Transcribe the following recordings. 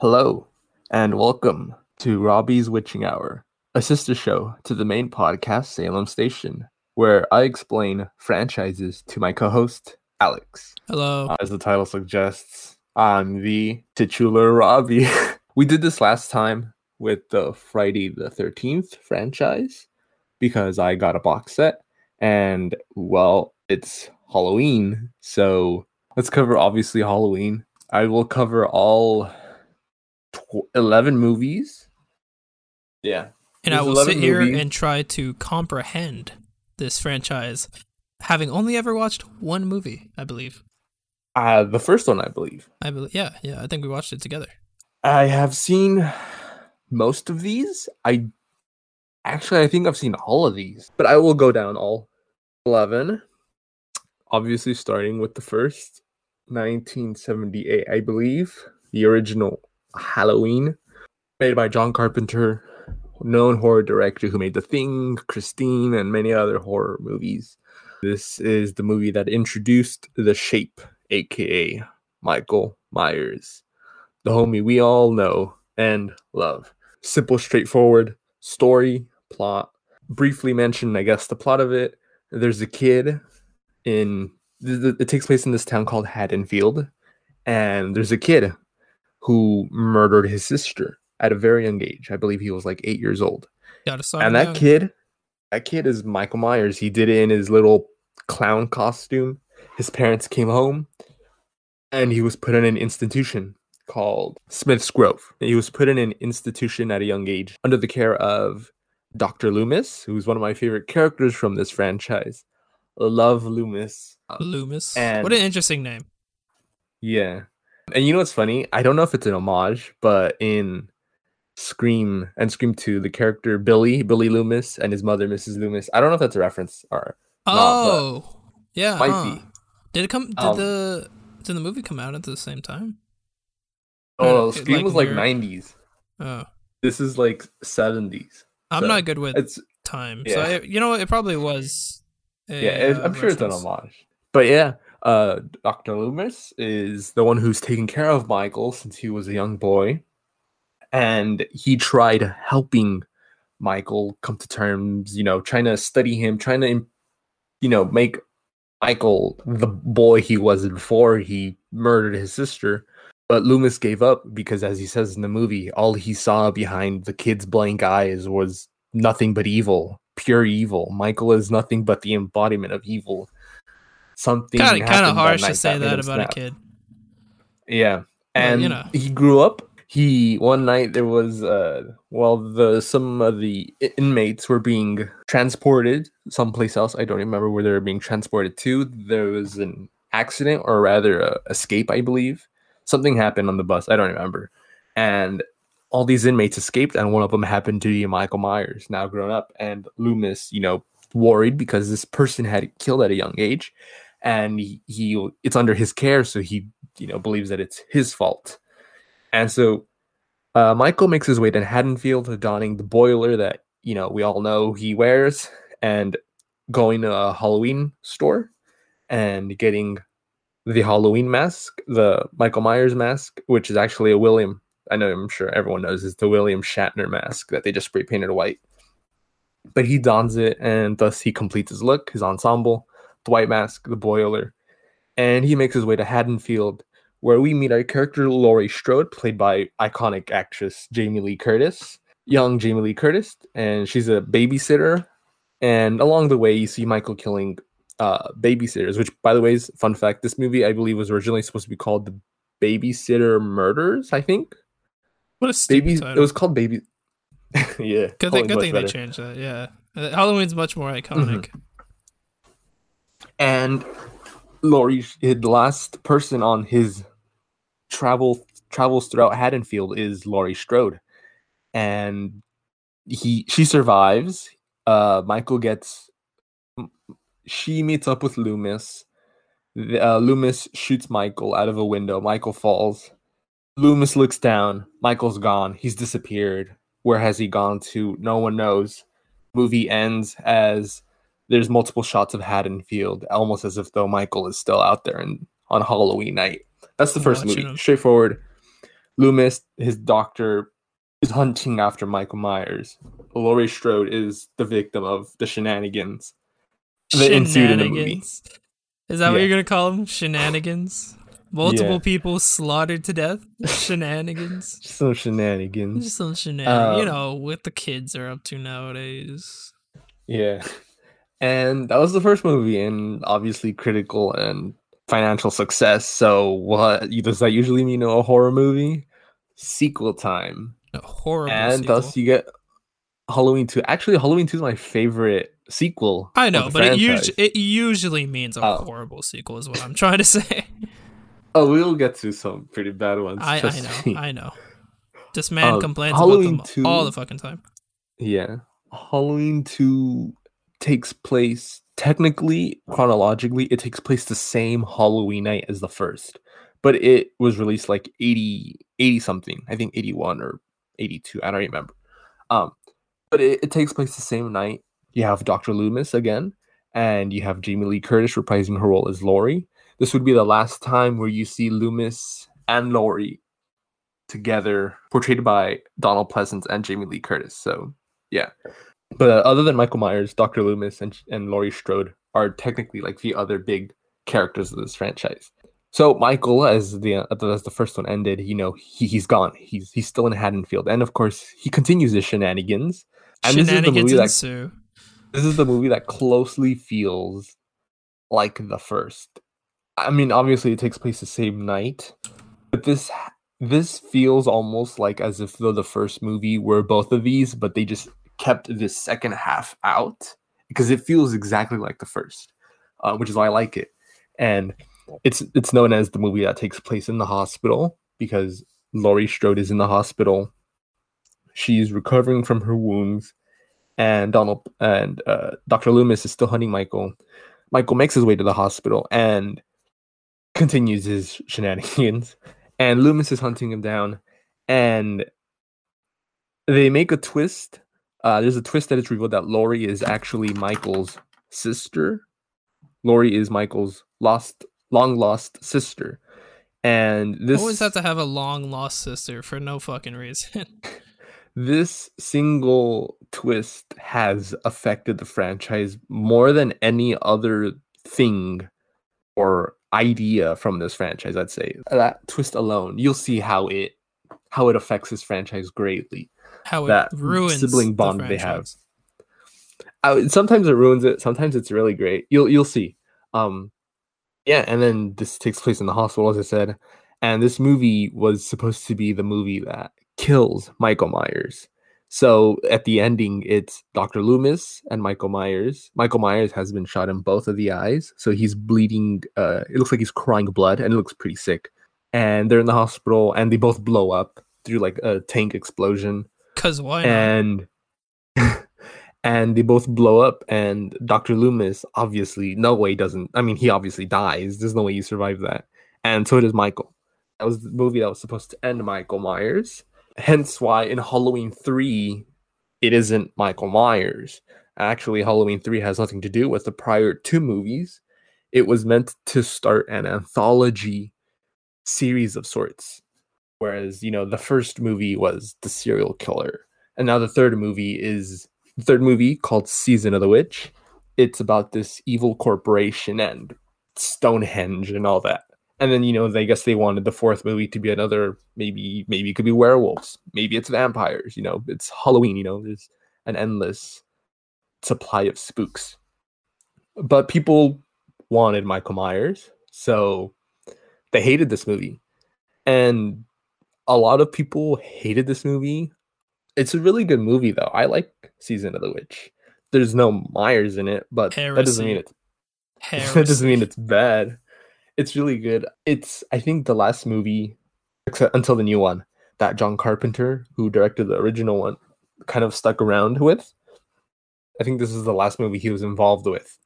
Hello, and welcome to Robbie's Witching Hour, a sister show to the main podcast, Salem Station, where I explain franchises to my co host, Alex. Hello. As the title suggests, I'm the titular Robbie. we did this last time with the Friday the 13th franchise because I got a box set, and well, it's Halloween, so let's cover obviously Halloween. I will cover all tw- 11 movies. Yeah. and I there's will 11 sit here and try to comprehend this franchise, having only ever watched one movie, I believe. Uh, the first one, I believe. I believe, yeah, yeah. I think we watched it together. I have seen most of these. I actually, I think I've seen all of these, but I will go down all 11. Obviously, starting with the first 1978, I believe, the original Halloween, made by John Carpenter, known horror director who made The Thing, Christine, and many other horror movies. This is the movie that introduced The Shape, aka Michael Myers, the homie we all know and love. Simple, straightforward story, plot. Briefly mentioned, I guess, the plot of it. There's a kid in it takes place in this town called Haddonfield, and there's a kid who murdered his sister at a very young age. I believe he was like eight years old. Got to start. and that kid, that kid is Michael Myers. He did it in his little clown costume. His parents came home, and he was put in an institution called Smith's Grove. He was put in an institution at a young age under the care of Dr. Loomis, who's one of my favorite characters from this franchise. Love Loomis. Loomis. and- what an interesting name. Yeah. And you know what's funny? I don't know if it's an homage, but in Scream and Scream 2, the character Billy, Billy Loomis, and his mother, Mrs. Loomis, I don't know if that's a reference or Oh, yeah. might huh. be. Did it come? Did Um, the did the movie come out at the same time? Oh, Uh, Scream like was like 90s. Oh, This is like 70s. I'm So, not good with It's time, yeah. so I, you know what? It probably was. a, yeah, it, uh, I'm sure it's an homage. But yeah, uh Dr. Loomis is the one who's taken care of Michael since he was a young boy. And he tried helping Michael come to terms, you know, trying to study him, trying to you know, make Michael the boy he was before he murdered his sister. But Loomis gave up because, as he says in the movie, all he saw behind the kid's blank eyes was nothing but evil, pure evil. Michael is nothing but the embodiment of evil. Something Kind of, that harsh to say made that about snap. a kid. Yeah, Well, and you know. he grew up. He one night there was uh well the some of the inmates were being transported someplace else. I don't remember where they were being transported to. There was an accident or rather a escape, I believe. Something happened on the bus. I don't remember. And all these inmates escaped, and one of them happened to be Michael Myers, now grown up. And Loomis, you know, worried because this person had killed at a young age, and he, he it's under his care, so he you know believes that it's his fault. And so uh, Michael makes his way to Haddonfield, donning the boiler that you know we all know he wears, and going to a Halloween store and getting the Halloween mask, the Michael Myers mask, which is actually a William. I know I'm sure everyone knows is the William Shatner mask that they just spray painted white. But he dons it, and thus he completes his look, his ensemble, white mask, the boiler, and he makes his way to Haddonfield, where we meet our character Laurie Strode, played by iconic actress Jamie Lee Curtis, young Jamie Lee Curtis, and she's a babysitter. And along the way, you see Michael killing uh, babysitters, which, by the way, is fun fact. This movie, I believe, was originally supposed to be called The Babysitter Murders. I think What a stupid baby. title. It was called Baby. yeah, Good thing, good thing they changed that. Yeah, Uh, Halloween's much more iconic. And Laurie, the last person on his travel travels throughout Haddonfield is Laurie Strode, and he she survives. Uh, Michael gets. She meets up with Loomis. Uh, Loomis shoots Michael out of a window. Michael falls. Loomis looks down. Michael's gone. He's disappeared. Where has he gone to? No one knows. Movie ends as there's multiple shots of Haddonfield, almost as if though Michael is still out there and on Halloween night. That's the first movie. Straightforward. Loomis, his doctor, is hunting after Michael Myers. Laurie Strode is the victim of the shenanigans that ensued in the movie. Is that what you're gonna call them? Shenanigans. Multiple Yeah. people slaughtered to death. Shenanigans. Some shenanigans. Just some shenanigans. you Um, know what the kids are up to nowadays. Yeah. And that was the first movie, and obviously critical and financial success. So, what does that usually mean a horror movie? Sequel time. A horrible. and sequel. thus you get Halloween 2. Actually, Halloween 2 is my favorite sequel. I know, but it, franchise. usu- it usually means a Oh. horrible sequel, is what I'm trying to say. Oh, we'll get to some pretty bad ones. I, I know, me. I know. This man Uh, complains Halloween about them all the fucking time. Yeah. Halloween 2 takes place technically, chronologically, it takes place the same Halloween night as the first. But it was released like 80 80 something. I think 81 or 82. I don't remember. Um but it, it takes place the same night. You have Dr. Loomis again and you have Jamie Lee Curtis reprising her role as Laurie. This would be the last time where you see Loomis and Laurie together portrayed by Donald Pleasence and Jamie Lee Curtis. So yeah. But uh, other than Michael Myers, Dr. Loomis, and, and Laurie Strode are technically like the other big characters of this franchise. So Michael, as the as the first one ended, you know he he's gone. He's he's still in Haddonfield, and of course he continues his shenanigans. And this is the movie that this is the movie that closely feels like the first. I mean, obviously it takes place the same night, but this this feels almost like as if though the first movie were both of these, but they just kept this second half out because it feels exactly like the first, uh, which is why I like it. And it's it's known as the movie that takes place in the hospital because Laurie Strode is in the hospital. She's recovering from her wounds, and Donald and uh, Dr. Loomis is still hunting Michael. Michael makes his way to the hospital and continues his shenanigans. And Loomis is hunting him down, and they make a twist. Uh, there's a twist that it's revealed that Laurie is actually Michael's sister. Laurie is Michael's lost, long lost sister, and this Always have to have a long lost sister for no fucking reason. this single twist has affected the franchise more than any other thing or idea from this franchise i'd say that twist alone you'll see how it how it affects this franchise greatly How it That ruins sibling the bond they have. I, sometimes it ruins it. Sometimes it's really great. You'll you'll see. Um yeah and then this takes place in the hospital as i said and this movie was supposed to be the movie that kills michael myers. So at the ending it's dr loomis and michael myers. Michael myers has been shot in both of the eyes so he's bleeding uh it looks like he's crying blood and it looks pretty sick. And they're in the hospital and they both blow up through like a tank explosion Cause why not? and and they both blow up and dr loomis obviously no way doesn't i mean he obviously dies. There's no way you survive that. And so does michael. That was the movie that was supposed to end michael myers. Hence why in halloween 3 it isn't michael myers. Actually halloween 3 has nothing to do with the prior two movies. It was meant to start an anthology series of sorts whereas you know the first movie was the serial killer. And now the third movie is the third movie called season of the witch it's about this evil corporation and stonehenge and all that. And then you know they guess they wanted the fourth movie to be another maybe maybe it could be werewolves maybe it's vampires you know it's halloween you know there's an endless supply of spooks. But people wanted michael myers so they hated this movie. And a lot of people hated this movie. It's a really good movie though. I like Season of the Witch. There's no Myers in it, but that doesn't mean Heresy. it's that doesn't mean it's bad. It's really good. It's I think the last movie except until the new one that John Carpenter, who directed the original one, kind of stuck around with. I think this is the last movie he was involved with.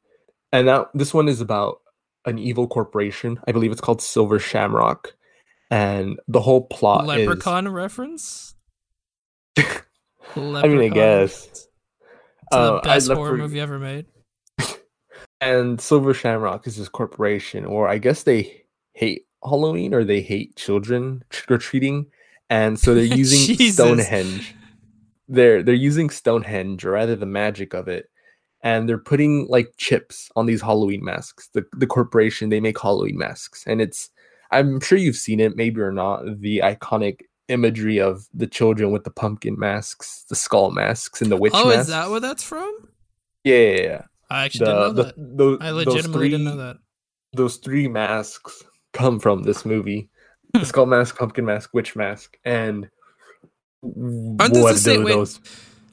And now this one is about an evil corporation. I believe it's called Silver Shamrock. And the whole plot is Leprechaun reference. I mean, I guess. It's Uh, the best horror for- movie ever made. And Silver Shamrock is this corporation, or I guess they hate Halloween or they hate children trick or treating, and so they're using Stonehenge. They're they're using Stonehenge, or rather the magic of it, and they're putting like chips on these Halloween masks. The the corporation they make Halloween masks, and it's I'm sure you've seen it, maybe or not. The iconic imagery of the children with the pumpkin masks, the skull masks, and the witch masks. oh, masks. is that what that's from? Yeah, yeah, yeah. I actually The, didn't know the, that. those, I legitimately didn't know three- that. Those three masks come from this movie: Hmm. the skull mask, pumpkin mask, witch mask, and Aren't those the same- wait.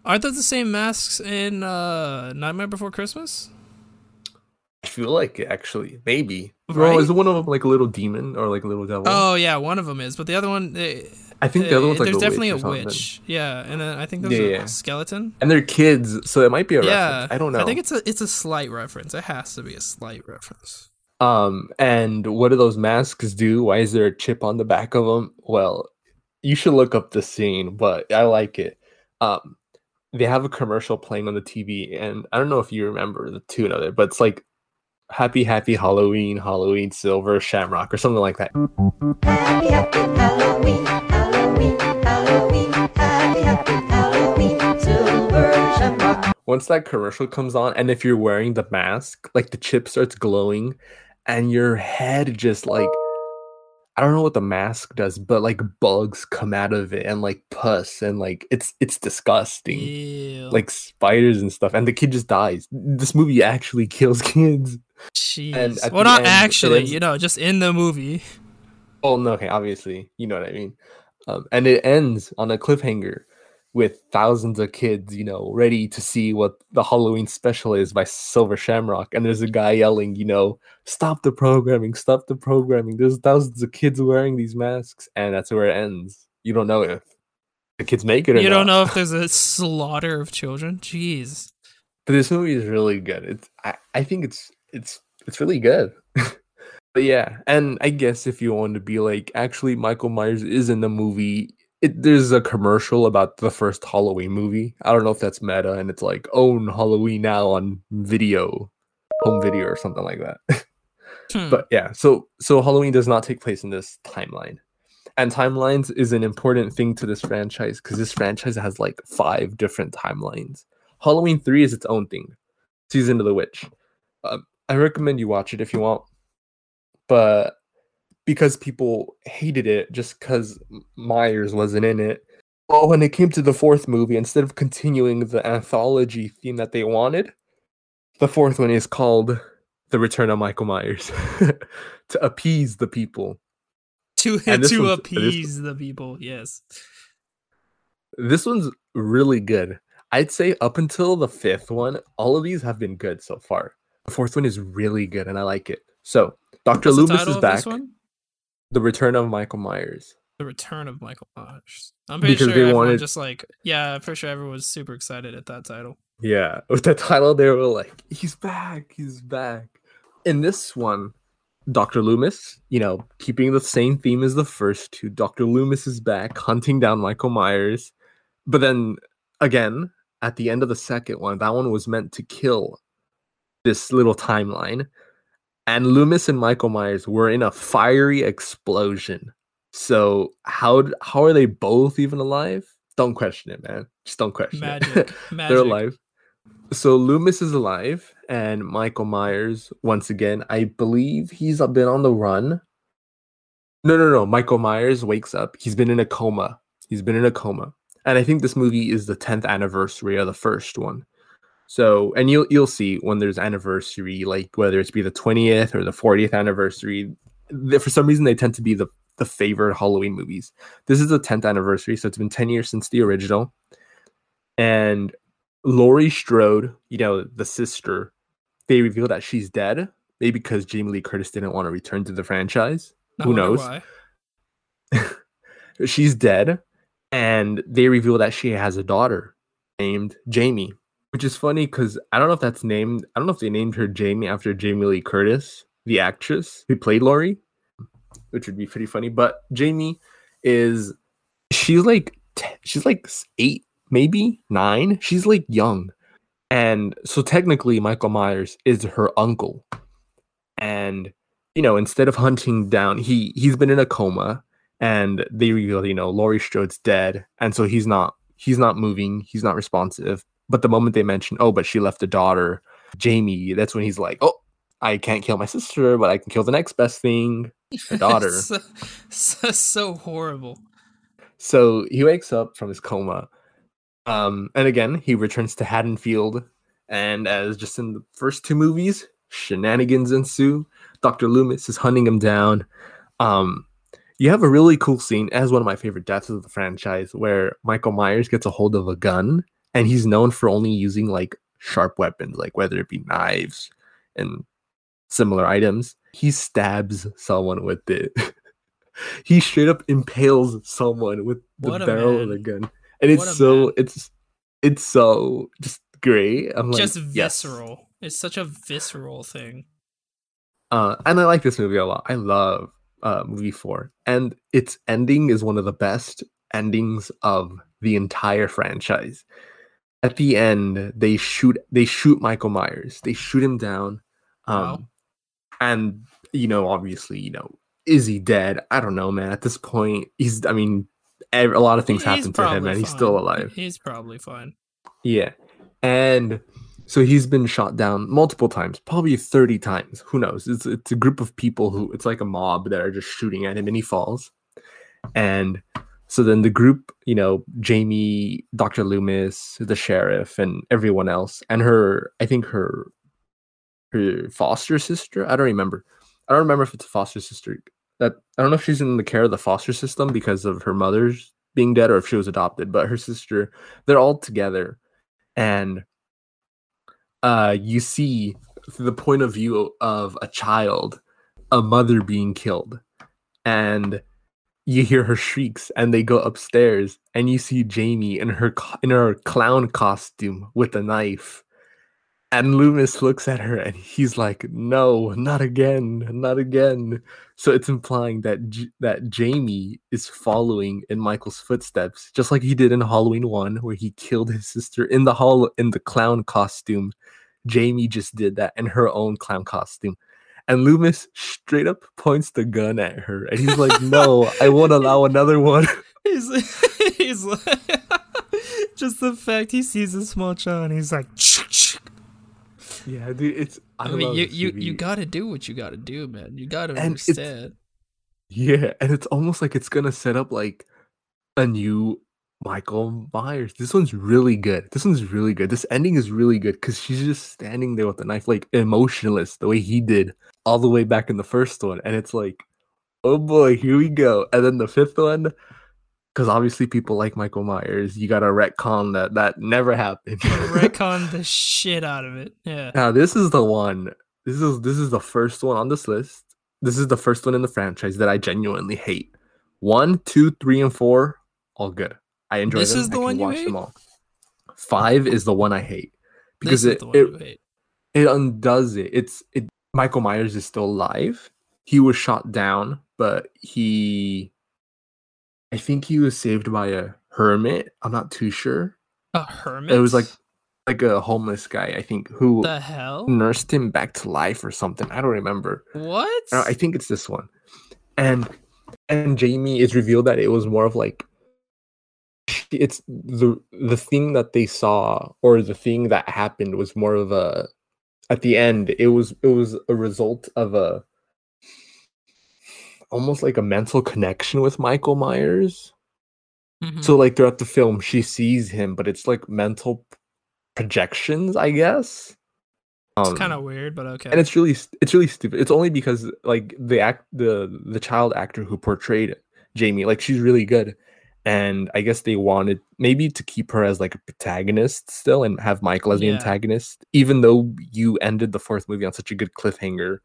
Aren't those the same masks in uh, Nightmare Before Christmas? I feel like it, actually, maybe. Right? Bro, is one of them like a little demon or like a little devil? Oh yeah, one of them is, but the other one, eh, I think the other one's eh, like there's a definitely witch a witch. Yeah, and then I think there's Yeah, a yeah. skeleton. and they're kids, so it might be a Yeah, reference. I don't know. I think it's a it's a slight reference. It has to be a slight reference. Um, and what do those masks do? Why is there a chip on the back of them? Well, you should look up the scene, but I like it. Um, they have a commercial playing on the TV, and I don't know if you remember the tune of it, but it's like "Happy Happy Halloween, Halloween Silver Shamrock" or something like that. Happy, happy Halloween, Halloween, Halloween, happy, happy Halloween, silver shamrock. Once that commercial comes on, and if you're wearing the mask, like the chip starts glowing, and your head just like I don't know what the mask does, but like bugs come out of it and like pus and like it's it's disgusting. Ew. Like spiders and stuff, and the kid just dies. This movie actually kills kids. Jeez. Well, not end, actually. ends- You know, just in the movie. Oh no, okay, obviously, you know what I mean. Um, and it ends on a cliffhanger with thousands of kids, you know, ready to see what the Halloween special is by Silver Shamrock. And there's a guy yelling, you know, stop the programming, stop the programming. There's thousands of kids wearing these masks, and that's where it ends. You don't know if the kids make it or You not. don't know if there's a slaughter of children. Jeez. But this movie is really good. It's I, I think it's it's it's really good. but yeah, and I guess if you want to be like, actually Michael Myers is in the movie. It, there's a commercial about the first Halloween movie. I don't know if that's meta and it's like own Halloween now on video, home video or something like that. Hmm. but yeah, so so Halloween does not take place in this timeline. And timelines is an important thing to this franchise because this franchise has like five different timelines. Halloween 3 is its own thing. Season of the Witch. Um, I recommend you watch it if you want. But because people hated it just because Myers wasn't in it. Well, when it came to the fourth movie, instead of continuing the anthology theme that they wanted, the fourth one is called The Return of Michael Myers to appease the people. to to appease the people, yes. This one's really good. I'd say up until the fifth one, all of these have been good so far. The fourth one is really good and I like it. So, Dr. What's Loomis is back. The Return of Michael Myers. The Return of Michael Myers. I'm pretty Because sure they everyone wanted- just like yeah, I'm pretty sure everyone was super excited at that title. Yeah, with the title, they were like, "He's back! He's back!" In this one, Doctor Loomis, you know, keeping the same theme as the first two, Doctor Loomis is back hunting down Michael Myers, but then again, at the end of the second one, that one was meant to kill this little timeline, and Loomis and Michael Myers were in a fiery explosion. So how how are they both even alive? Don't question it, man. Just don't question it. Magic. Magic. They're alive. So Loomis is alive, and Michael Myers, once again, I believe he's been on the run. No, no, no. Michael Myers wakes up. He's been in a coma. He's been in a coma. And I think this movie is the 10th anniversary of the first one. So, and you'll you'll see when there's anniversary, like whether it's be the 20th or the 40th anniversary. For some reason, they tend to be the the favorite Halloween movies. This is the 10th anniversary, so it's been 10 years since the original. And Laurie Strode, you know, the sister, they reveal that she's dead. Maybe because Jamie Lee Curtis didn't want to return to the franchise. I Who knows? She's dead. And they reveal that she has a daughter named Jamie, which is funny because I don't know if that's named, I don't know if they named her Jamie after Jamie Lee Curtis, the actress who played Laurie, which would be pretty funny. But Jamie is, she's like, she's like eight, maybe nine. She's like young. And so technically, Michael Myers is her uncle. And, you know, instead of hunting down, he he's been in a coma and they reveal, you know, Laurie Strode's dead, and so he's not he's not moving, he's not responsive. But the moment they mention, oh, but she left a daughter, Jamie, that's when he's like, oh, I can't kill my sister, but I can kill the next best thing, a daughter. so, so, so horrible. So he wakes up from his coma. Um, and again, he returns to Haddonfield. And as just in the first two movies, shenanigans ensue. Dr. Loomis is hunting him down. Um, you have a really cool scene, as one of my favorite deaths of the franchise, where Michael Myers gets a hold of a gun, and he's known for only using like sharp weapons, like whether it be knives and similar items. He stabs someone with it. he straight up impales someone with the What barrel of the gun, and What it's so man. it's it's so just great. I'm like, Just yes. visceral. It's such a visceral thing. Uh, and I like this movie a lot. I love uh, movie four, and its ending is one of the best endings of the entire franchise. At the end, they shoot they shoot Michael Myers. They shoot him down. Um, Wow. and you know, obviously, you know, is he dead? I don't know, man. At this point, he's. I mean, a lot of things He's happen to him, and he's still alive. He's probably fine. Yeah. And so he's been shot down multiple times, probably 30 times. Who knows? It's it's a group of people who it's like a mob that are just shooting at him and he falls. And so then the group, you know, Jamie, Dr. Loomis, the sheriff, and everyone else, and her, I think her her foster sister. I don't remember. I don't remember if it's a foster sister. That I don't know if she's in the care of the foster system because of her mother's being dead or if she was adopted, but her sister, they're all together and uh you see through the point of view of a child a mother being killed and you hear her shrieks and they go upstairs and you see Jamie in her in her clown costume with a knife. And Loomis looks at her and he's like no not again not again. So it's implying that J- that Jamie is following in Michael's footsteps just like he did in Halloween 1 where he killed his sister in the hall in the clown costume. Jamie just did that in her own clown costume and Loomis straight up points the gun at her and he's like no I won't allow another one He's, he's like, just the fact he sees a small child and he's like, yeah dude it's I, I mean, you, you, you gotta do what you gotta do, man. You gotta And understand. Yeah, and it's almost like it's gonna set up like a new Michael Myers. This one's really good. This one's really good. This ending is really good because she's just standing there with the knife, like emotionless, the way he did all the way back in the first one. And it's like, oh boy, here we go. And then the fifth one, because obviously people like Michael Myers, you gotta retcon that that never happened. Retcon the shit out of it. Yeah. Now this is the one. This is this is the first one on this list. This is the first one in the franchise that I genuinely hate. One, two, three, and four, all good. I enjoy This them. is the I one watch them all. Five is the one I hate because this is it it, it undoes it. It's it. Michael Myers is still alive. He was shot down, but he, I think he was saved by a hermit. I'm not too sure. A hermit. It was like like a homeless guy, I think, who the hell? nursed him back to life or something. I don't remember. What? I think it's this one. And and Jamie is revealed that it was more of like it's the the thing that they saw or the thing that happened was more of a at the end it was it was a result of a almost like a mental connection with Michael Myers. Mhm. So like throughout the film she sees him but it's like mental projections, I guess. it's Um, kind of weird, but okay. and it's really it's really stupid it's only because like the act the the child actor who portrayed jamie like she's really good and i guess they wanted maybe to keep her as like a protagonist still and have michael as the antagonist even though you ended the fourth movie on such a good cliffhanger.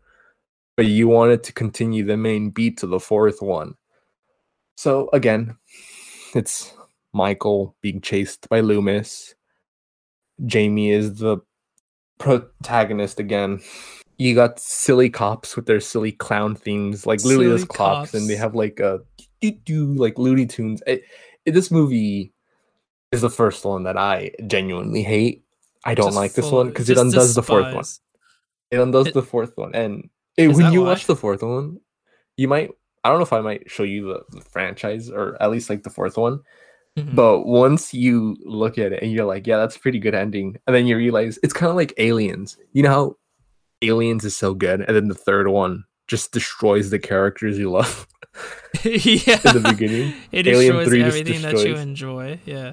But you wanted to continue the main beat to the fourth one. So again it's michael being chased by loomis. Jamie is the protagonist again. You got silly cops with their silly clown themes, like Silly those cops, and they have like a do do like Looney Tunes. It, it- this movie is the first one that I genuinely hate. I don't Just like this full- one because it undoes the fourth one. It undoes It- the fourth one, and eh, Is when you why? watch the fourth one, you might. I don't know if I might show you the, the franchise or at least like the fourth one. Mhm. But once you look at it and you're like, yeah, that's a pretty good ending, and then you realize it's kind of like Aliens. You know how Aliens is so good, and then the third one just destroys the characters you love yeah. in the beginning. It Alien destroys 3 just everything that you enjoy. Yeah.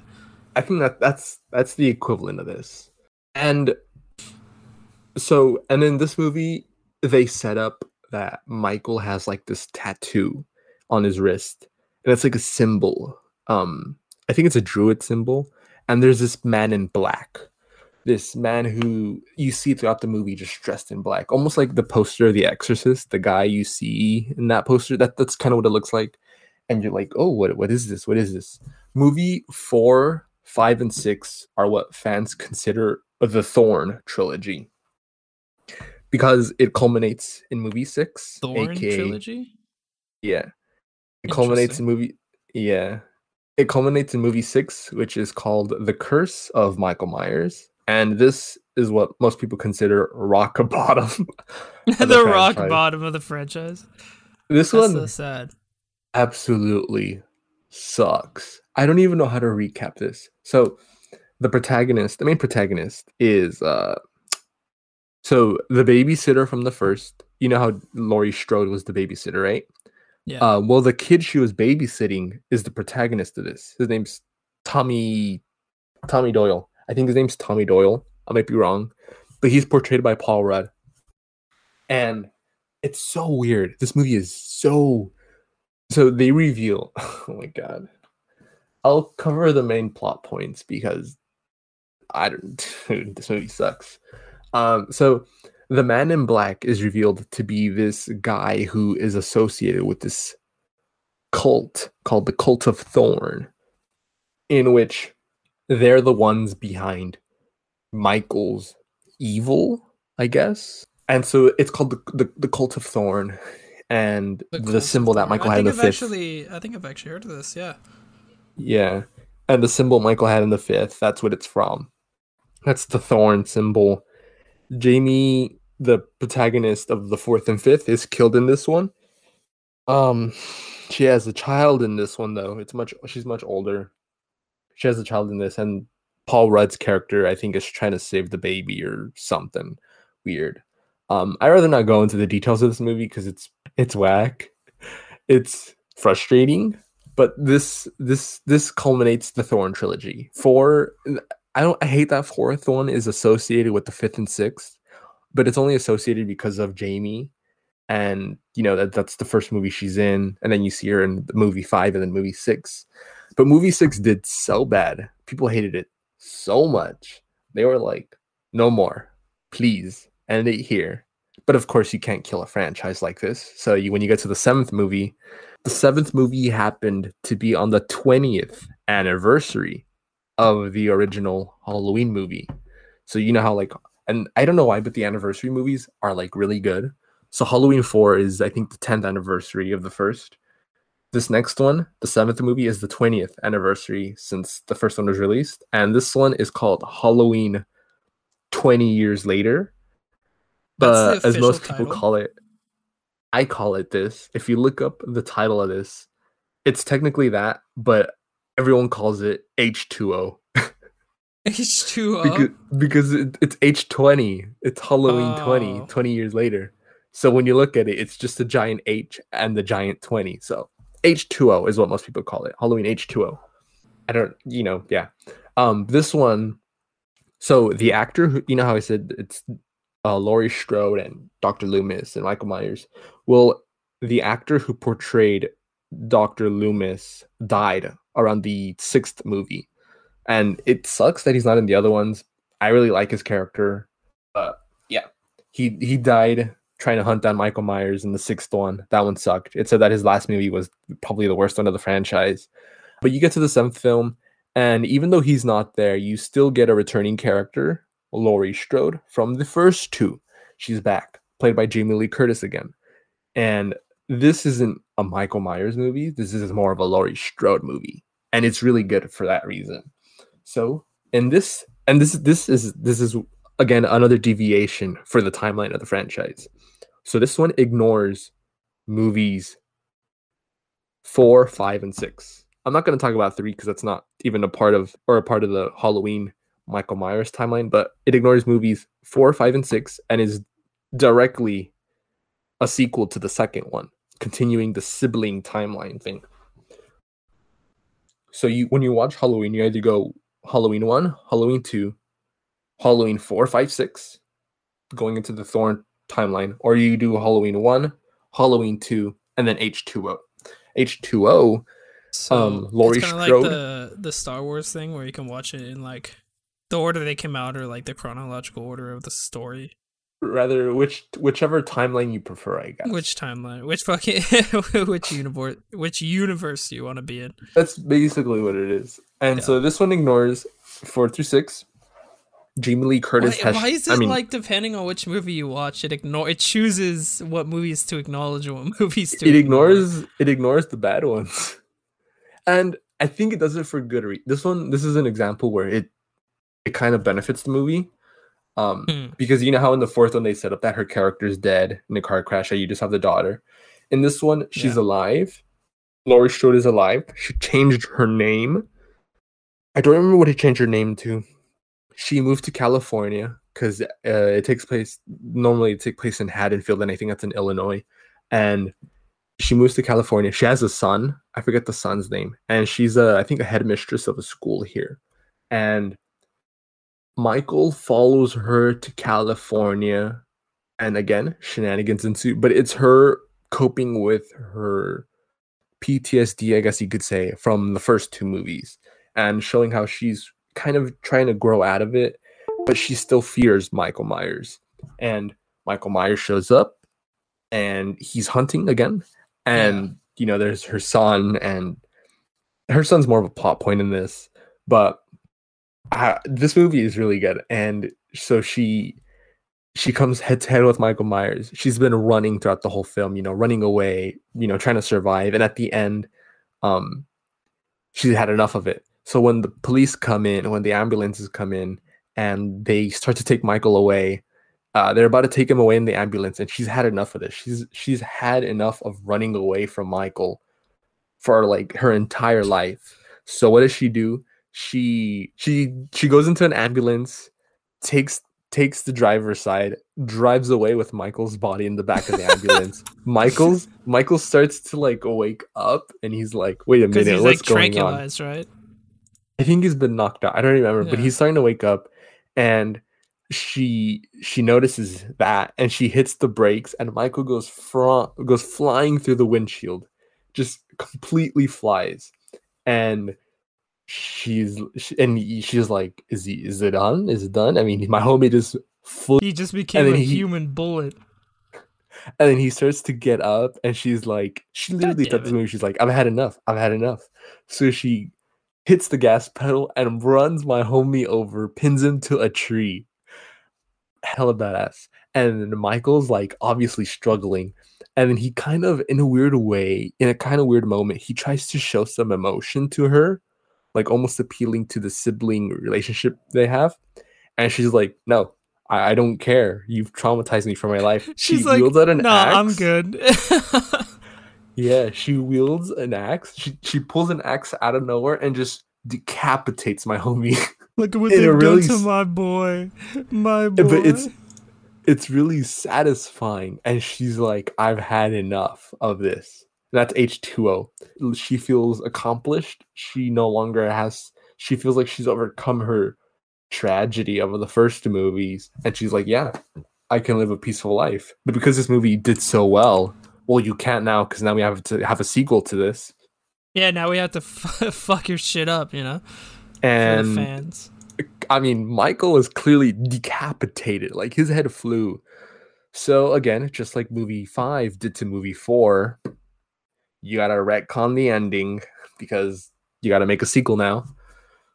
I think that that's that's the equivalent of this. And so, and in this movie, they set up that Michael has like this tattoo on his wrist, and it's like a symbol. Um, I think it's a druid symbol. And there's this man in black, this man who you see throughout the movie just dressed in black, almost like the poster of The Exorcist. The guy you see in that poster, that that's kind of what it looks like. And you're like, oh, what what is this? What is this? movie four, five, and six are what fans consider the Thorn trilogy because it culminates in movie six, Thorn aka trilogy. yeah, it culminates in movie yeah, it culminates in movie six, which is called The Curse of Michael Myers, and this is what most people consider rock bottom. of the rock bottom of the franchise. This That's one so sad. absolutely sucks. I don't even know how to recap this. So the protagonist, the main protagonist is uh so the babysitter from the first, you know how Laurie Strode was the babysitter, right? Yeah. Uh well the kid she was babysitting is the protagonist of this. His name's Tommy Tommy Doyle. I think his name's Tommy Doyle. I might be wrong, but he's portrayed by Paul Rudd. And it's so weird. This movie is so so they reveal oh my god. I'll cover the main plot points because I don't dude, this movie sucks. Um so the man in black is revealed to be this guy who is associated with this cult called the Cult of Thorn, in which they're the ones behind Michael's evil, I guess. And so it's called the, the, the Cult of Thorn, and the, of symbol that Michael I had in the I've fifth. actually, I think I've actually heard of this. Yeah. Yeah. And the symbol Michael had in the fifth, that's what it's from. That's the thorn symbol. Jamie, the protagonist of the fourth and fifth, is killed in this one. Um she has a child in this one though. It's much she's much older. She has a child in this, and Paul Rudd's character, I think, is trying to save the baby or something weird. Um, I rather not go into the details of this movie because it's it's whack. It's frustrating, but this this this culminates the Thorn trilogy. Four, I don't I hate that fourth one is associated with the fifth and sixth, but it's only associated because of Jamie, and you know that that's the first movie she's in, and then you see her in the movie five and then movie six. But movie six did so bad, people hated it so much. They were like, "No more, please." End it here. But of course, you can't kill a franchise like this. So you, when you get to the seventh movie, the seventh movie happened to be on the 20th anniversary of the original Halloween movie. So you know how like and I don't know why, but the anniversary movies are like really good. So Halloween 4 is I think the 10th anniversary of the first. This next one, the seventh movie, is the 20th anniversary since the first one was released. And this one is called Halloween 20 years later. But as most people title? call it, I call it this. If you look up the title of this, it's technically that, but everyone calls it H2O H2O. because, because it, it's H20. It's Halloween 20, Oh. 20 years later. So when you look at it, it's just a giant H and the giant 20. So H2O is what most people call it. Halloween H2O. I don't, you know, yeah. Um, this one, so the actor who, you know how I said it's uh, Laurie Strode and Dr. Loomis and Michael Myers. Well, the actor who portrayed Dr. Loomis died around the sixth movie. And it sucks that he's not in the other ones. I really like his character. But yeah, he he died trying to hunt down Michael Myers in the sixth one. That one sucked. It said that his last movie was probably the worst one of the franchise. But you get to the seventh film, and even though he's not there, you still get a returning character, Laurie Strode, from the first two. She's back, played by Jamie Lee Curtis again. And this isn't a Michael Myers movie. This is more of a Laurie Strode movie. And it's really good for that reason. So, in this, and this this is this is again another deviation for the timeline of the franchise. So this one ignores movies four, five, and six. I'm not going to talk about three because that's not even a part of or a part of the Halloween Michael Myers timeline. But it ignores movies four, five, and six, and is directly a sequel to the second one, continuing the sibling timeline thing. So you when you watch Halloween, you either go Halloween one, Halloween two, Halloween four, five, six, going into the Thorn timeline, or you do Halloween one, Halloween two, and then H two O. H two O. So Um, Laurie it's kind of Strode. like the the Star Wars thing where you can watch it in like the order they came out or like the chronological order of the story. Rather, which whichever timeline you prefer, I guess. Which timeline? Which fucking which universe? Which universe do you want to be in? That's basically what it is. And Yeah. so this one ignores four through six. Jamie Lee Curtis Why, has. why is it I mean, like depending on which movie you watch, it ignore it chooses what movies to acknowledge and what movies to it ignore. ignores it ignores the bad ones, and I think it does it for good reason. This one, this is an example where it it kind of benefits the movie, um, Hmm. because you know how in the fourth one they set up that her character's dead in a car crash, that you just have the daughter. In this one, she's Yeah. alive. Laurie Strode is alive. She changed her name. I don't remember what he changed her name to. She moved to California because uh, it takes place normally it takes place in Haddonfield, and I think that's in Illinois. And she moves to California. She has a son. I forget the son's name, and she's a I think a headmistress of a school here. And Michael follows her to California, and again shenanigans ensue. But it's her coping with her PTSD, I guess you could say, from the first two movies, and showing how she's kind of trying to grow out of it, but she still fears Michael Myers. And Michael Myers shows up, and he's hunting again. And you know, there's her son, and her son's more of a plot point in this, but uh, this movie is really good. And so she she comes head to head with Michael Myers. She's been running throughout the whole film, you know, running away, you know, trying to survive. And at the end, um, she had enough of it. So when the police come in, when the ambulances come in, and they start to take Michael away, uh, they're about to take him away in the ambulance, and she's had enough of this. She's she's had enough of running away from Michael for like her entire life. So what does she do? She she she goes into an ambulance, takes takes the driver's side, drives away with Michael's body in the back of the ambulance. Michael's Michael starts to like wake up and he's like, wait a minute, he's what's like going on? tranquilized, right? I think he's been knocked out. I don't remember, but he's starting to wake up and she she notices that and she hits the brakes and Michael goes front goes flying through the windshield. Just completely flies. And she's she, and he- she's like, Is he is it done? Is it done? I mean my homie just flew He just became a he- human bullet. and then he starts to get up and she's like she literally thought this movie she's like i've had enough i've had enough so she hits the gas pedal and runs my homie over pins him to a tree hella badass and michael's like obviously struggling and then he kind of in a weird way in a kind of weird moment he tries to show some emotion to her like almost appealing to the sibling relationship they have and she's like no I, I don't care. You've traumatized me for my life. She's she like, wields out an no, axe. I'm good. Yeah, she wields an axe. She she pulls an axe out of nowhere and just decapitates my homie. Look at what In they've really to my boy, my boy. but it's it's really satisfying. And she's like, I've had enough of this. That's H2O. She feels accomplished. She no longer has she feels like she's overcome her tragedy of the first two movies. And she's like, Yeah, I can live a peaceful life. But because this movie did so well, well, you can't now because now we have to have a sequel to this. yeah. Now we have to f- fuck your shit up, you know, And fans. I mean, Michael is clearly decapitated. Like his head flew. So again, just like movie five did to movie four, you gotta retcon the ending because you gotta make a sequel now.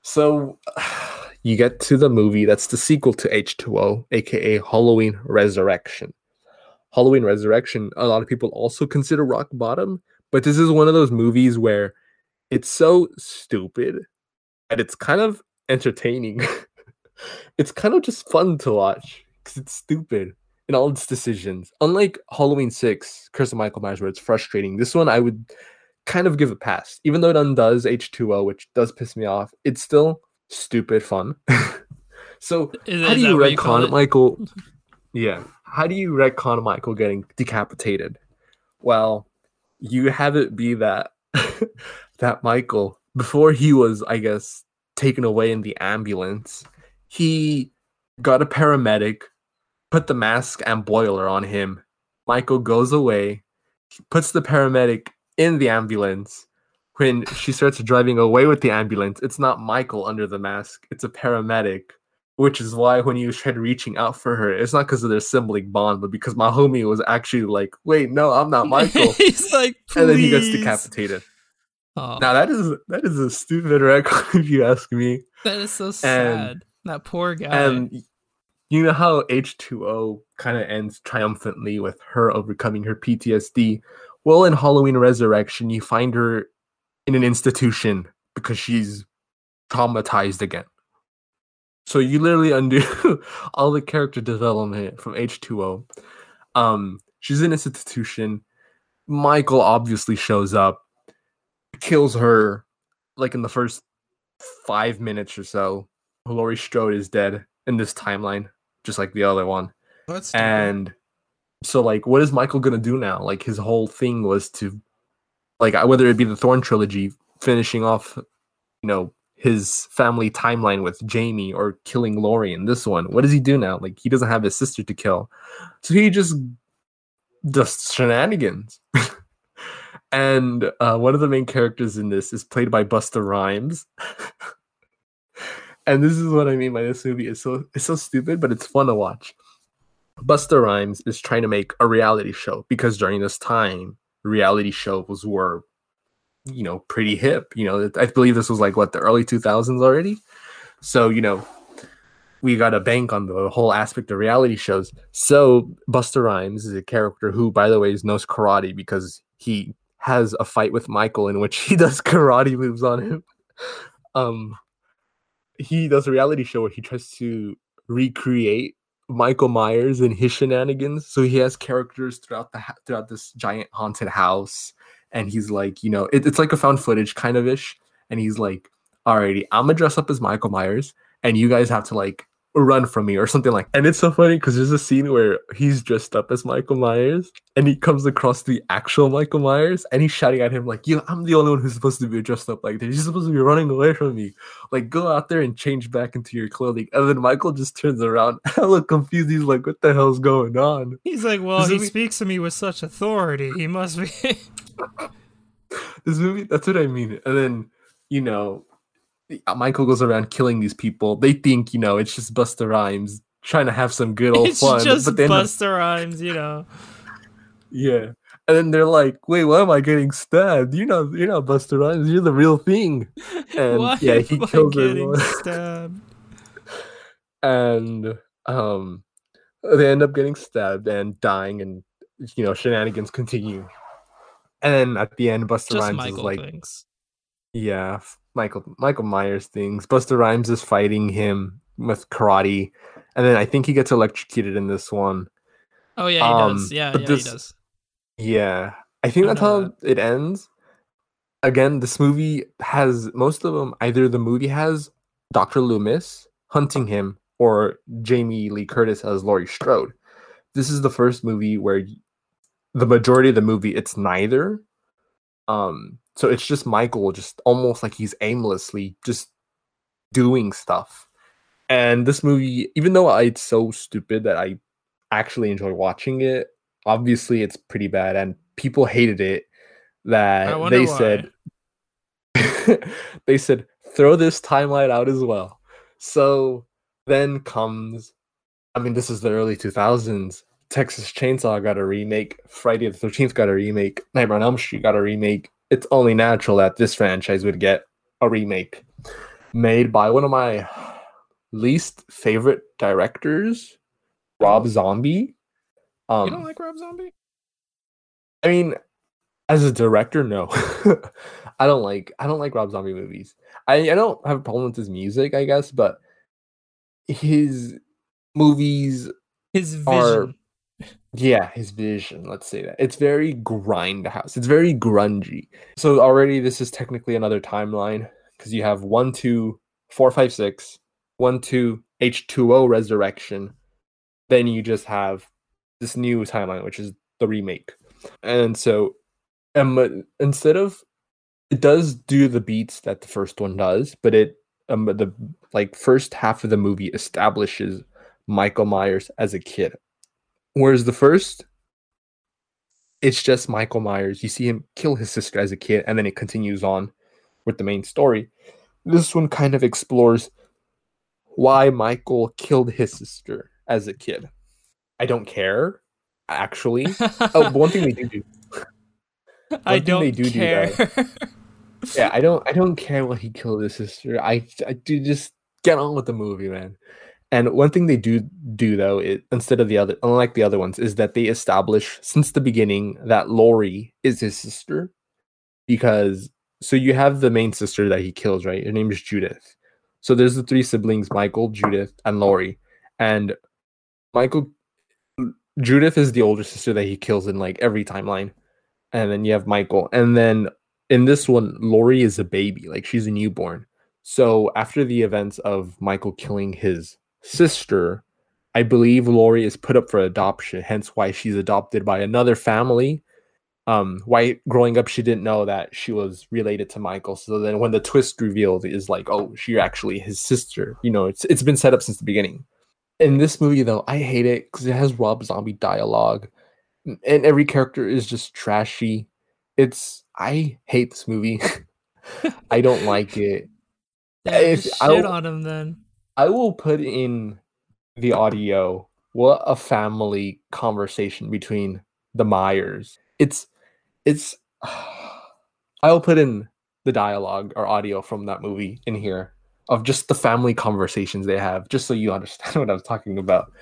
So you get to the movie that's the sequel to H2O, aka Halloween Resurrection. Halloween Resurrection, a lot of people also consider rock bottom, but this is one of those movies where it's so stupid and it's kind of entertaining. it's kind of just fun to watch because it's stupid in all its decisions. Unlike Halloween 6, Curse of Michael Myers, where it's frustrating, this one I would kind of give a pass. Even though it undoes H2O, which does piss me off, it's still stupid fun. so Is, how is do that you retcon it? Michael? Yeah. How do you retcon Michael getting decapitated? Well, you have it be that that Michael, before he was, I guess, taken away in the ambulance, he got a paramedic, put the mask and boiler on him. Michael goes away, puts the paramedic in the ambulance. When she starts driving away with the ambulance, it's not Michael under the mask, it's a paramedic. Which is why when you tried reaching out for her, it's not because of their sibling bond, but because my homie was actually like, "Wait, no, I'm not Michael," He's like, and then he gets decapitated. Oh, Now that is that is a stupid retcon if you ask me. that is so sad. That poor guy. And you know how H2O kind of ends triumphantly with her overcoming her PTSD. Well, in Halloween Resurrection, you find her in an institution because she's traumatized again. So you literally undo all the character development from H2O. Um, she's in this institution. Michael obviously shows up, kills her like in the first five minutes or so. Laurie Strode is dead in this timeline, just like the other one. That's stupid. And so, like, what is Michael gonna do now? Like, his whole thing was to, like, whether it be the Thorn trilogy, finishing off, you know, his family timeline with Jamie or killing Laurie in this one. What does he do now? Like, he doesn't have his sister to kill, so he just does shenanigans. and uh, one of the main characters in this is played by Busta Rhymes. and this is what I mean by this movie. It's so it's so stupid, but it's fun to watch. Busta Rhymes is trying to make a reality show because during this time, reality shows were, you know, pretty hip. You know, I believe this was like what the early 2000s already. So, you know, we got a bank on the whole aspect of reality shows. So, Busta Rhymes is a character who, by the way, knows karate because he has a fight with Michael in which he does karate moves on him. Um, he does a reality show where he tries to recreate Michael Myers and his shenanigans. So he has characters throughout the throughout this giant haunted house, and he's like, you know, it, it's like a found footage kind of ish. And he's like, "Alrighty, I'm gonna dress up as Michael Myers, and you guys have to like run from me or something like." that. And it's so funny because there's a scene where he's dressed up as Michael Myers, and he comes across the actual Michael Myers, and he's shouting at him like, "Yo, I'm the only one who's supposed to be dressed up like this. You're supposed to be running away from me." like go out there and change back into your clothing and then michael just turns around hella confused he's like what the hell's going on He's like, well, This he movie- speaks to me with such authority. He must be. This movie that's what i mean and then you know michael goes around killing these people they think you know it's just busta rhymes trying to have some good old it's fun just but then Busta Rhymes, you know. yeah and then they're like wait why am i getting stabbed you're not you're not busta rhymes you're the real thing And, Why yeah, am he I getting everyone. stabbed? and um they end up getting stabbed and dying and you know shenanigans continue and then at the end busta Just rhymes Michael is like things. yeah michael michael myers things busta rhymes is fighting him with karate and then i think he gets electrocuted in this one Oh yeah, he um, does. Yeah, yeah, this- he does. yeah i think I that's how it ends again this movie has most of them either the movie has dr loomis hunting him or jamie lee curtis as laurie strode this is the first movie where the majority of the movie it's neither. Um so it's just michael just almost like he's aimlessly just doing stuff. And this movie even though it's so stupid that i actually enjoy watching it obviously it's pretty bad and people hated it that they why. said they said throw this timeline out as well. So then comes i mean this is the early 2000s texas chainsaw got a remake friday the 13th got a remake nightmare on elm street got a remake it's only natural that this franchise would get a remake made by one of my least favorite directors rob zombie um you don't like Rob Zombie? I mean, as a director, no. I don't like I don't like Rob Zombie movies. I, I don't have a problem with his music, I guess, but his movies His are- vision. Yeah, his vision. Let's say that it's very grindhouse. It's very grungy. So already this is technically another timeline because you have one, two, four, five, six, one, two, H two O resurrection. Then you just have this new timeline, which is the remake. And so, um, instead of it does do the beats that the first one does, but it um the like first half of the movie establishes Michael Myers as a kid. Whereas the first, it's just Michael Myers. You see him kill his sister as a kid, and then it continues on with the main story. This one kind of explores why Michael killed his sister as a kid. I don't care, actually. oh, one thing they do do. I don't they do do, care. Yeah, I don't. I don't care why he killed his sister. I, I do just get on with the movie, man. And one thing they do do though, it, instead of the other, unlike the other ones, is that they establish since the beginning that Laurie is his sister, because so you have the main sister that he kills, right? Her name is Judith. So there's the three siblings: Michael, Judith, and Laurie. And Michael, Judith is the older sister that he kills in like every timeline, and then you have Michael, and then in this one, Laurie is a baby, like she's a newborn. So after the events of Michael killing his sister, I believe Laurie is put up for adoption, hence why she's adopted by another family. Um, why growing up she didn't know that she was related to Michael. So then when the twist revealed is like, oh, she's actually his sister. You know, it's it's been set up since the beginning. In this movie though, I hate it because it has Rob Zombie dialogue, and every character is just trashy. It's I hate this movie. I don't like it. Yeah, If shit on him then. I will put in the audio. What a family conversation between the Myers. It's it's I'll put in the dialogue or audio from that movie in here of just the family conversations they have, just so you understand what I was talking about.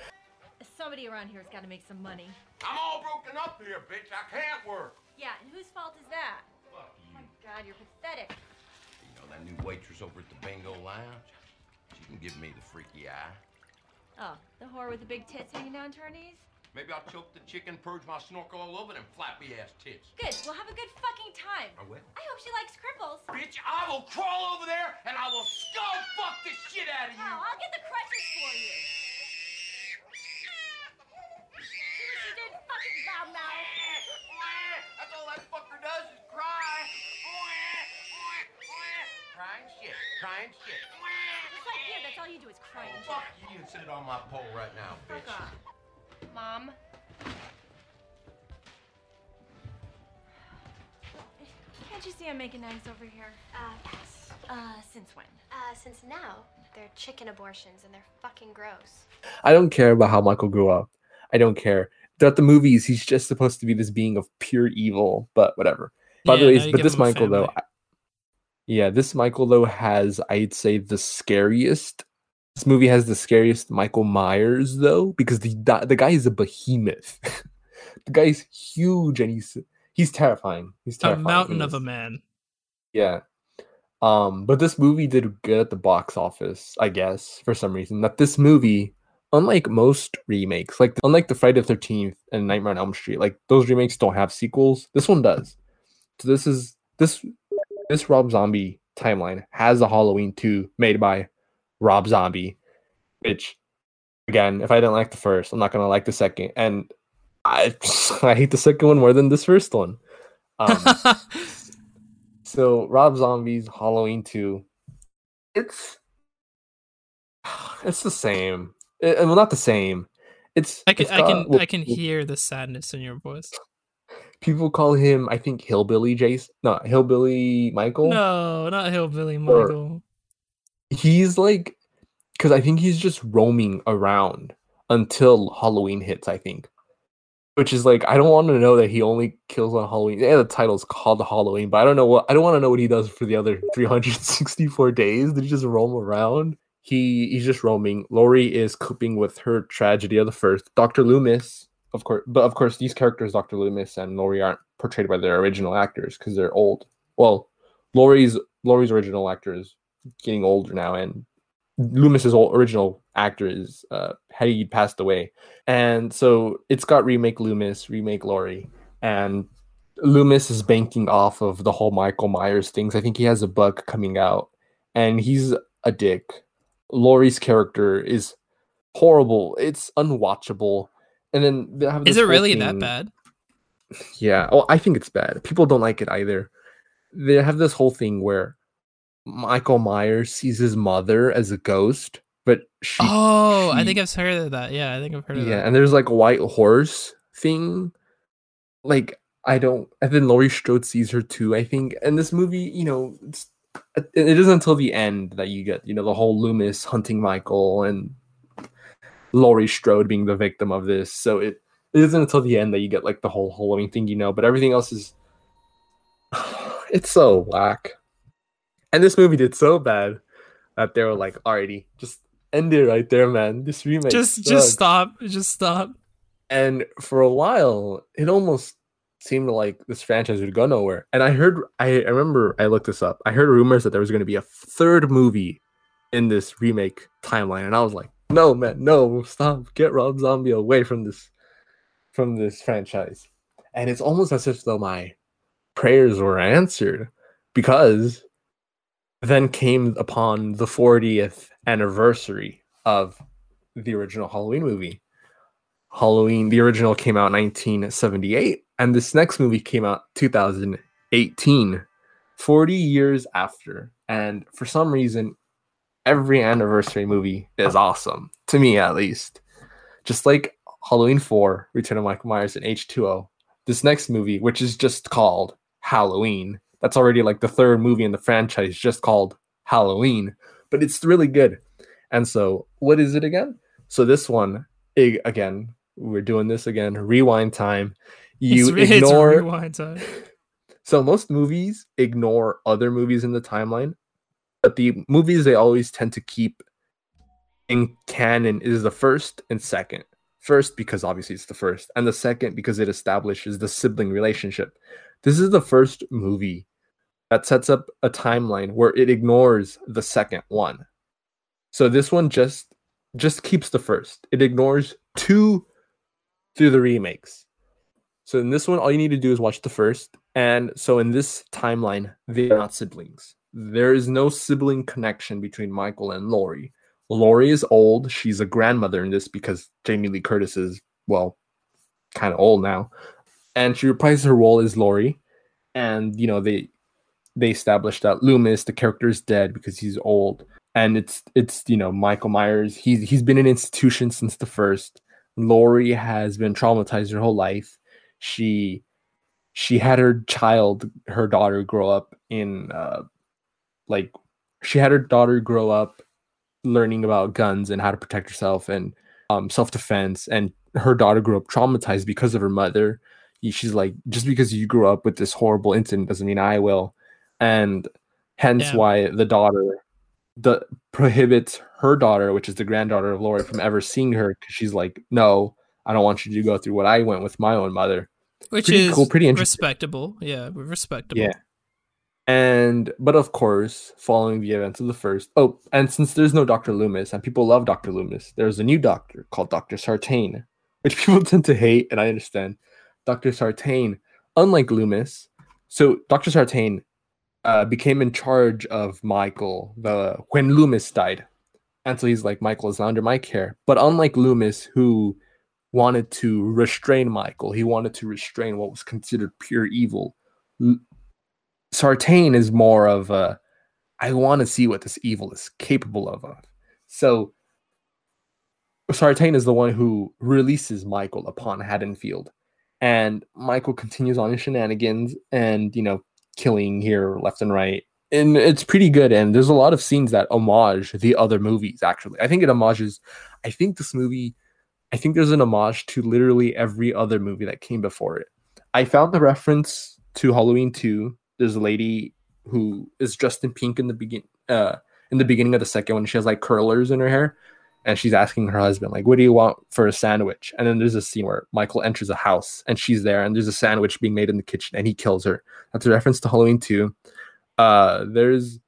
Somebody around here's got to make some money. I'm all broken up here, bitch. I can't work. Yeah, and whose fault is that? Fuck Oh you. my God, you're pathetic. You know that new waitress over at the bingo lounge? Can give me the freaky eye. Oh, the whore with the big tits hanging down to her knees? Maybe I'll choke the chicken, purge my snorkel all over them flappy ass tits. Good, we'll have a good fucking time. I will. I hope she likes cripples. Bitch, I will crawl over there and I will skull fuck the shit out of you. Oh, I'll get the crutches for you. See what you did, fucking loudmouth. That's all that fucker does is cry. Crying shit, crying shit. Just like you, that's all you do is cry and Fuck you and sit it on my pole right now, bitch. Fuck off. Mom? Can't you see I'm making eggs over here? Uh, yes. Uh, since when? Uh, since now, they're chicken abortions and they're fucking gross. I don't care about how Michael grew up. I don't care. Throughout the movies, he's just supposed to be this being of pure evil, but whatever. By the way, but this him a Michael though. I- yeah, this Michael though has I'd say the scariest. This movie has the scariest Michael Myers though because the the, the guy is a behemoth. the guy's huge and he's he's terrifying. He's A terrifying. in mountain of a man. Yeah. Um, but this movie did good at the box office, I guess, for some reason. That this movie, unlike most remakes, like unlike the Friday the Thirteenth and Nightmare on Elm Street, like those remakes don't have sequels. This one does. So this is this this Rob Zombie timeline has a Halloween 2 made by Rob Zombie, which again, if I didn't like the first, I'm not gonna like the second. And I I hate the second one more than this first one. Um, so Rob Zombie's Halloween 2, it's it's the same. Eh, well, not the same. It's I can I can well, I can hear the sadness in your voice. People call him I think Hillbilly Jason. No, Hillbilly Michael. No, not hillbilly Or- Michael. He's like because I think he's just roaming around until Halloween hits. I think, which is like I don't want to know that he only kills on Halloween. Yeah, the title's called Halloween, but I don't know what I don't want to know what he does for the other 364 days. Did he just roam around? He he's just roaming. Laurie is coping with her tragedy of the first. Dr. Loomis, of course, but of course these characters, Dr. Loomis and Laurie, aren't portrayed by their original actors because they're old. Well, Laurie's Laurie's original actor is getting older now, and Loomis's original actor is uh, he passed away, and so it's got remake Loomis, remake Laurie, and Loomis is banking off of the whole Michael Myers things. I think he has a book coming out, and he's a dick. Laurie's character is horrible. It's unwatchable. And then they have Is it really that bad? Yeah. Oh, I think it's bad. People don't like it either. They have this whole thing where Michael Myers sees his mother as a ghost, but she Oh, I think I've heard of that. Yeah, I think I've heard of yeah, that. Yeah, and there's like a white horse thing. Like I don't, and then Laurie Strode sees her too. I think, and this movie, you know, it isn't until the end that you get, you know, the whole Loomis hunting Michael and Laurie Strode being the victim of this. So it it isn't until the end that you get like the whole Halloween thing, you know. But everything else is, it's so whack. And this movie did so bad that they were like, "Alrighty, just end it right there, man. This remake Just sucks." just stop. Just stop. and for a while it almost seemed like this franchise would go nowhere and i heard i, I remember i looked this up i heard rumors that there was going to be a third movie in this remake timeline and i was like no man no stop. Get rob zombie away from this from this franchise. And it's almost as if though my prayers were answered because then came upon the 40th anniversary of the original halloween movie. Halloween, the original came out 1978, and this next movie came out 2018, 40 years after. And for some reason, every anniversary movie is awesome, to me at least. Just like Halloween 4, Return of Michael Myers, and H2O, this next movie, which is just called Halloween, that's already like the third movie in the franchise just called Halloween, but it's really good. And so, what is it again? So, this one, again, we're doing this again. Rewind time. You it's, re- it's ignore. rewind time. so most movies ignore other movies in the timeline, but the movies they always tend to keep in canon is the first and second. First because obviously it's the first, and the second because it establishes the sibling relationship. This is the first movie that sets up a timeline where it ignores the second one. So this one just just keeps the first. It ignores two through the remakes. So in this one, all you need to do is watch the first. And so in this timeline, they are not siblings. There is no sibling connection between Michael and Laurie. Laurie is old. She's a grandmother in this because Jamie Lee Curtis is, well, kind of old now. And she reprises her role as Laurie. And, you know, they they established that Loomis, the character, is dead because he's old. And it's it's you know Michael Myers. He's he's been in institution since the first. Laurie has been traumatized her whole life. She she had her child, her daughter, grow up in uh, like she had her daughter grow up learning about guns and how to protect herself and um, self defense. And her daughter grew up traumatized because of her mother. She's like, just because you grew up with this horrible incident doesn't mean I will, and hence Yeah. why the daughter the prohibits her daughter, which is the granddaughter of Laurie, from ever seeing her because she's like, no, I don't want you to go through what I went with my own mother. Which pretty is cool, pretty respectable. Yeah, respectable. Yeah. And but of course, following the events of the first, oh, and since there's no Dr. Loomis and people love Dr. Loomis, there's a new doctor called Dr. Sartain, which people tend to hate, and I understand. Dr. Sartain, unlike Loomis, so Dr. Sartain uh, became in charge of Michael the when Loomis died, and so he's like, Michael is under my care. But unlike Loomis, who wanted to restrain Michael, he wanted to restrain what was considered pure evil. Sartain is more of a I want to see what this evil is capable of. So Sartain is the one who releases Michael upon Haddonfield. And Michael continues on his shenanigans and, you know, killing here left and right. And it's pretty good. And there's a lot of scenes that homage the other movies, actually. I think it homages, I think this movie, I think there's an homage to literally every other movie that came before it. I found the reference to Halloween 2. There's a lady who is dressed in pink in the begin uh in the beginning of the second one. She has like curlers in her hair, and she's asking her husband, like, what do you want for a sandwich? And then there's a scene where Michael enters a house and she's there, and there's a sandwich being made in the kitchen, and he kills her. That's a reference to Halloween 2. Uh there's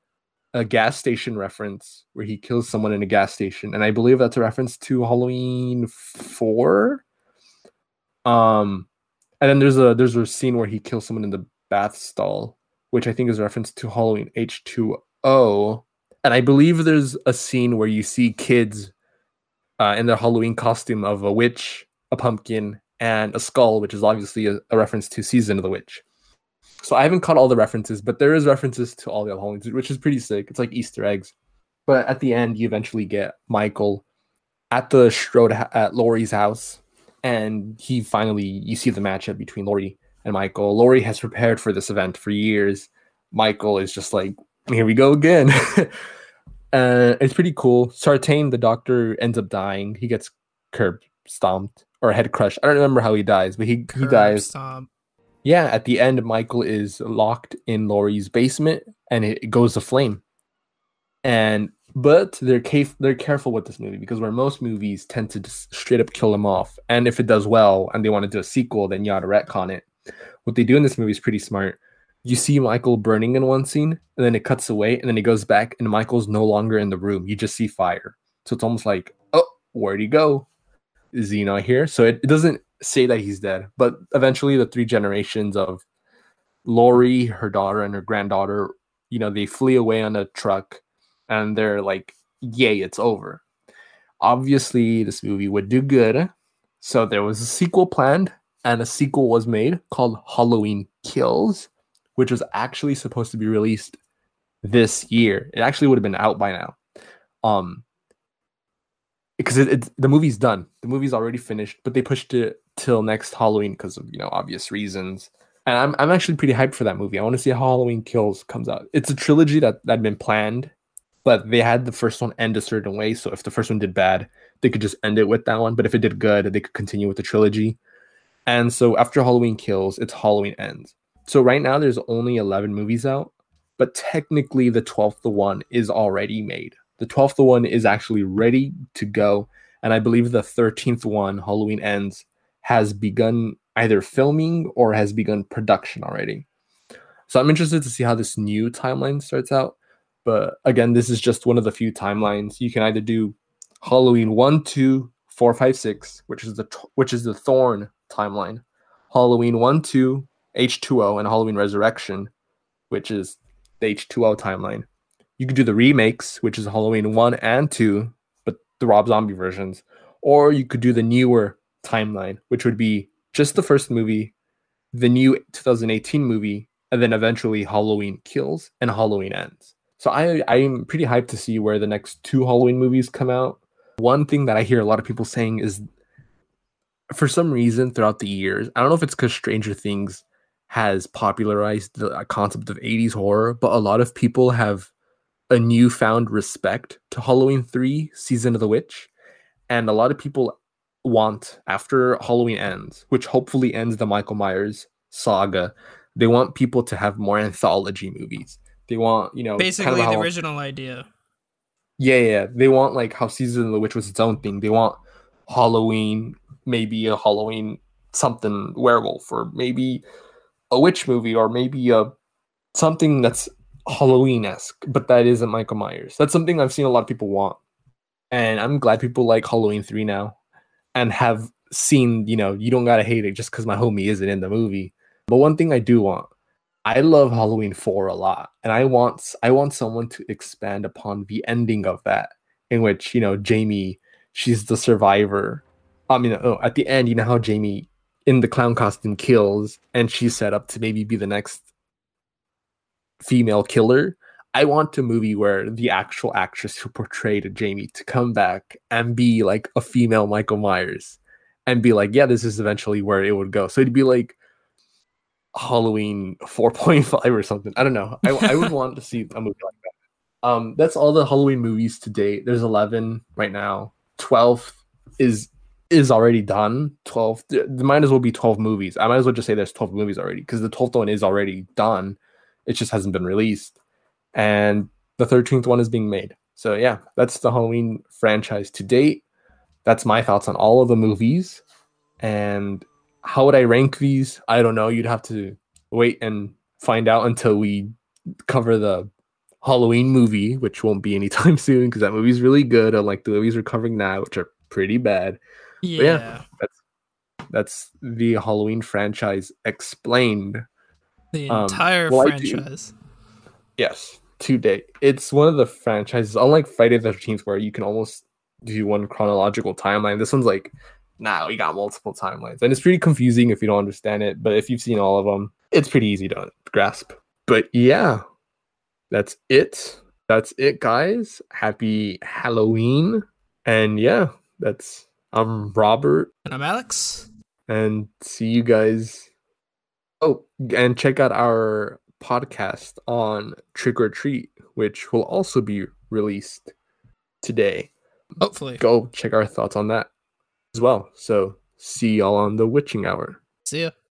a gas station reference where he kills someone in a gas station, and I believe that's a reference to Halloween four. Um, and then there's a there's a scene where he kills someone in the bath stall, which I think is a reference to Halloween H two O. And I believe there's a scene where you see kids uh, in their Halloween costume of a witch, a pumpkin, and a skull, which is obviously a, a reference to Season of the Witch. So I haven't caught all the references, but there is references to all the other Halloweens, which is pretty sick. It's like Easter eggs. But at the end, you eventually get Michael at the Strode at Laurie's house, and he finally you see the matchup between Laurie and Michael. Laurie has prepared for this event for years. Michael is just like, here we go again. uh, it's pretty cool. Sartain, the doctor, ends up dying. He gets curb stomped or head crushed. I don't remember how he dies, but he he dies. stomp. Yeah, at the end, Michael is locked in Laurie's basement, and it goes to flame. And but they're ca- they're careful with this movie because where most movies tend to just straight up kill him off, and if it does well and they want to do a sequel, then you ought to retcon it. What they do in this movie is pretty smart. You see Michael burning in one scene, and then it cuts away, and then it goes back, and Michael's no longer in the room. You just see fire. So it's almost like, oh, where'd he go? Is he not here? So it, it doesn't say that he's dead, but eventually the three generations of Laurie, her daughter, and her granddaughter, you know, they flee away on a truck and they're like, yay, it's over. Obviously, this movie would do good. So there was a sequel planned, and a sequel was made called Halloween Kills, which was actually supposed to be released this year. It actually would have been out by now. Um, because it, it the movie's done. The movie's already finished, but they pushed it till next Halloween because of you know obvious reasons. And I'm I'm actually pretty hyped for that movie. I want to see how Halloween Kills comes out. It's a trilogy that that had been planned, but they had the first one end a certain way. So if the first one did bad, they could just end it with that one. But if it did good, they could continue with the trilogy. And so after Halloween Kills, it's Halloween Ends. So right now there's only 11 movies out, but technically the 12th one is already made. The 12th one is actually ready to go. And I believe the 13th one, Halloween Ends, has begun either filming or has begun production already. So I'm interested to see how this new timeline starts out. But again, this is just one of the few timelines. You can either do Halloween 1, 2, 4, 5, 6, which is the which is the Thorn timeline. Halloween 1, 2, H2O, and Halloween Resurrection, which is the H2O timeline. You could do the remakes, which is Halloween 1 and 2, but the Rob Zombie versions. Or you could do the newer timeline, which would be just the first movie, the new 2018 movie, and then eventually Halloween Kills and Halloween Ends. So I I'm pretty hyped to see where the next two Halloween movies come out. One thing that I hear a lot of people saying is for some reason throughout the years, I don't know if it's because Stranger Things has popularized the uh, concept of 80s horror, but a lot of people have a newfound respect to Halloween 3 Season of the Witch. And a lot of people want, after Halloween ends, which hopefully ends the Michael Myers saga, they want people to have more anthology movies. They want, you know, kind of Basically, the how- original idea. Yeah, yeah. They want like how Season of the Witch was its own thing. They want Halloween, maybe a Halloween something werewolf, or maybe a witch movie, or maybe a something that's Halloween esque, but that isn't Michael Myers. That's something I've seen a lot of people want, and I'm glad people like Halloween three now, and have seen. You know, you don't gotta hate it just because my homie isn't in the movie. But one thing I do want, I love Halloween 4 a lot, and I want I want someone to expand upon the ending of that, in which you know Jamie, she's the survivor. I mean, oh, at the end, you know how Jamie in the clown costume kills, and she's set up to maybe be the next female killer. I want a movie where the actual actress who portrayed Jamie to come back and be like a female Michael Myers, and be like, yeah, this is eventually where it would go. So it'd be like Halloween 4.5 or something. I don't know. I, I would want to see a movie like that. Um, that's all the Halloween movies to date. There's 11 right now. 12th is is already done. 12 there there might as well be 12 movies. I might as well just say there's 12 movies already because the 12th one is already done. It just hasn't been released. And the 13th one is being made. So yeah, that's the Halloween franchise to date. That's my thoughts on all of the movies. And how would I rank these? I don't know. You'd have to wait and find out until we cover the Halloween movie, which won't be anytime soon because that movie's really good. Unlike the movies we're covering now, which are pretty bad. Yeah. yeah. That's the Halloween franchise explained. The Um, entire well, franchise. Yes, to date. It's one of the franchises, unlike Friday the 13th, where you can almost do one chronological timeline. This one's like, nah, we got multiple timelines. And it's pretty confusing if you don't understand it. But if you've seen all of them, it's pretty easy to grasp. But yeah, that's it. That's it, guys. Happy Halloween. And yeah, that's, I'm Robert. And I'm Alex. and see you guys. Oh, and check out our podcast on Trick or Treat, which will also be released today. Hopefully. Go check our thoughts on that as well. So, see y'all on the witching hour. See ya.